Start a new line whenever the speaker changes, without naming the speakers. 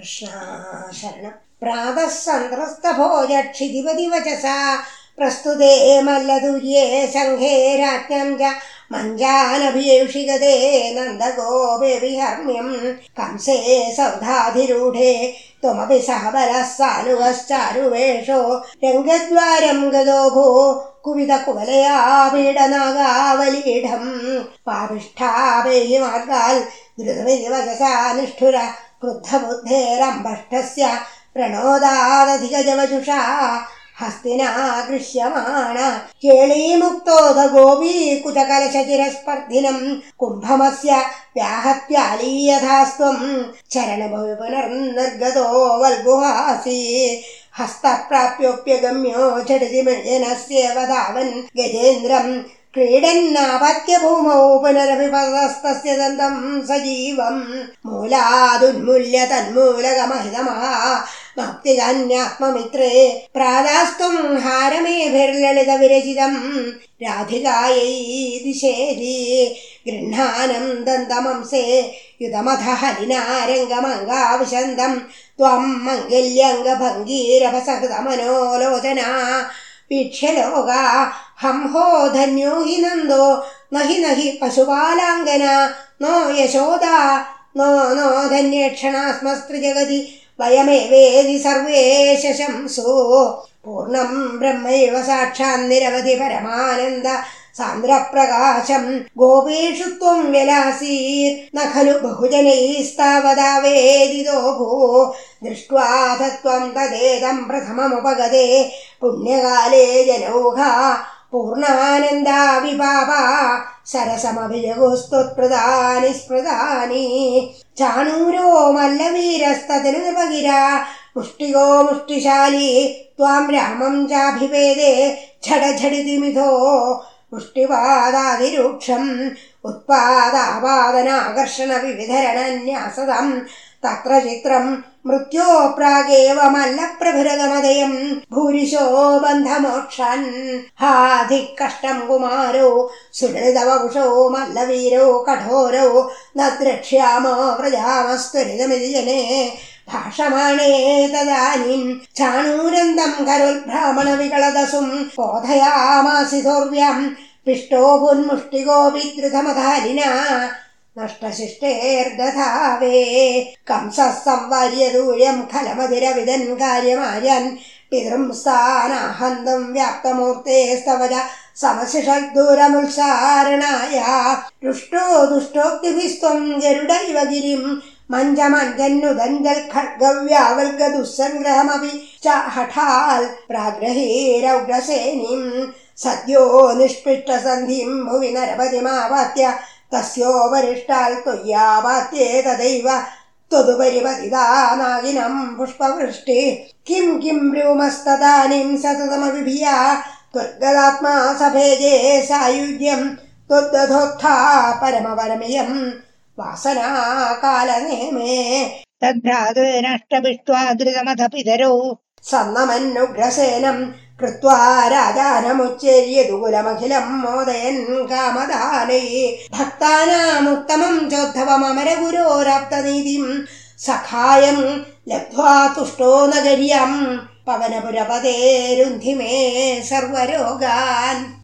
കൃഷ്ണ ശരണം പ്രാതः സന്ത്രസ്തഭോജക്ഷിതിപതി വചസാ പ്രസ്തുതേ മല്ലതുര്യേ സംഘേ രാജ്ഞം ച മഞ്ചാനഭിയേഷികതേ നന്ദഗോപേ വിഹർമ്മ്യം കംസേ സൗധാധിരൂഢേ त्वमपि सह बलः सानुवश्चारुवेषो रङ्गद्वारं गतो भो कुवितकुवलया पीडनागावलीढम् पापिष्ठापेहि मार्गाल् द्रुतमिति वचसा निष्ठुर क्रुद्धबुद्धेरम्बष्टस्य प्रणोदादधिगजवजुषा हस्तिना गृह्यमाण केळीमुक्तोद गोपी कुचकलशचिरस्पर्धिनम् कुम्भमस्य व्याहत्यालीयथास्त्वम् चरणभवि पुनर्निर्गतो वल्गुहासि हस्तप्राप्योऽप्यगम्यो झटिति मृजनस्येव धावन् गजेन्द्रम् क्रीडन्नापत्य भूमौ पुनरभिपदस्तस्य दन्तम् सजीवम् मूलादुन्मूल्य तन्मूलगमहितमः भक्तिगान्यात्ममित्रे प्रादास्तुम् हारमेभिर्ललितविरचितम् राधिकायै दिशेदि गृह्णानम् दन्तमंसे युतमथ हरिनारङ्गमङ्गाविशन्दम् त्वम् मङ्गल्यङ्गभङ्गीरभसकृतमनोलोचना वीक्ष्य लोका हंहो धन्यो हि नन्दो न हि न हि पशुपालाङ्गना नो यशोदा नो नो धन्येक्षणास्मस्त्रिजगति वयमेवेदि सर्वे शशंसु पूर्णं ब्रह्मैव साक्षान्निरवधि परमानन्द सान्द्रप्रकाशम् गोपीषु त्वं व्यलासीर्न खलु बहुजनैस्तावदावेदितो भो दृष्ट्वा तत्त्वं तदेदं प्रथममुपगते पुण्यकाले जनौघा പൂർണാനന്ദാവിഭാവ സരസമഭിജഗുസ്തുത്പ്രധാനി മുഷ്ടിശാലി ത്വാം രാമം ചാഭിവേദേ ഝടഝടിതിമിഥോ മുഷ്ടിപാദാതിരൂക്ഷം ഉത്പാദാപാദനാകർഷണ വിവിധരണന്യാസതം. തത്ര ചിത്രം മൃത്യോ പ്രാഗേവമല്ലപ്രഭുരഗമതയം ഭൂരിശോ ബന്ധമോക്ഷൻ. ഹാധിക്കഷ്ടം കുമാരോ സുഹൃതവകുഷോ മല്ലവീരോ കഠോരോ ന ദ്രക്ഷ്യാമോ പ്രജാമസ്ത്വരിതമിതി ജനേ ഭാഷമാണേ തദാനീം. ചാണൂരന്തം കരുൽഭ്രാമണവികളദസും ബോധയാമാസി ദൗർവ്യം പിഷ്ടോ പുന്മുഷ്ടികോ വിദ്രുതമധാരിണ നഷ്ടശിഷ്ടേർദധാവേ. കംസഃ സംവര്യദൂര്യം ഫലമതിരവിതൻ കാര്യമാര്യൻ. പിതൃം സ്ഥാനാഹന്തം വ്യാപ്തമൂർത്തേ സ്തവജ സമശിഷദൂരമുത്സാരണായ ദുഷ്ടോ ദുഷ്ടോക്തിഭിസ്ത്വം ഗരുഡൈവ ഗിരിം. മഞ്ചമഞ്ജന്നുദഞ്ചൽ ഖഡ്ഗവ്യാവൽഗ ദുസ്സംഗ്രഹമപി ച ഹഠാൽ പ്രാഗ്രഹീരൗഗ്രസേനിം സദ്യോ നിഷ്പിഷ്ടസന്ധിം ഭുവി നരപതിമാവാത്യ तस्योपरिष्टाल् त्वय्यावात्ये तदैव त्वदुपरिपतिता नागिनम् पुष्पवृष्टि। किं किं ब्रूमस्तदानीम् सततमभिभिया त्वद्गदात्मा सभेजे सायुज्यम् त्वद्दधोत्था परमपरमियम् वासनाकालनेमे। तद्भ्रातृनष्टपिष्ट्वा धृतमथ पितरौ സന്നമനുഗ്രസേനം കൃത്വാരാജാനമുച്ചേര്യതുകുലമഖിലം മോദയൻ കാമദാനൈ. ഭക്താനാമുത്തമം ചോദ്ധവമരഗുരോരാപ്തനീതിം സഖായം ലബ്ധ്വാ തുഷ്ടോ നഗര്യം പവനപുരപതേരുന്ധിമേ സർവരോഗാൻ.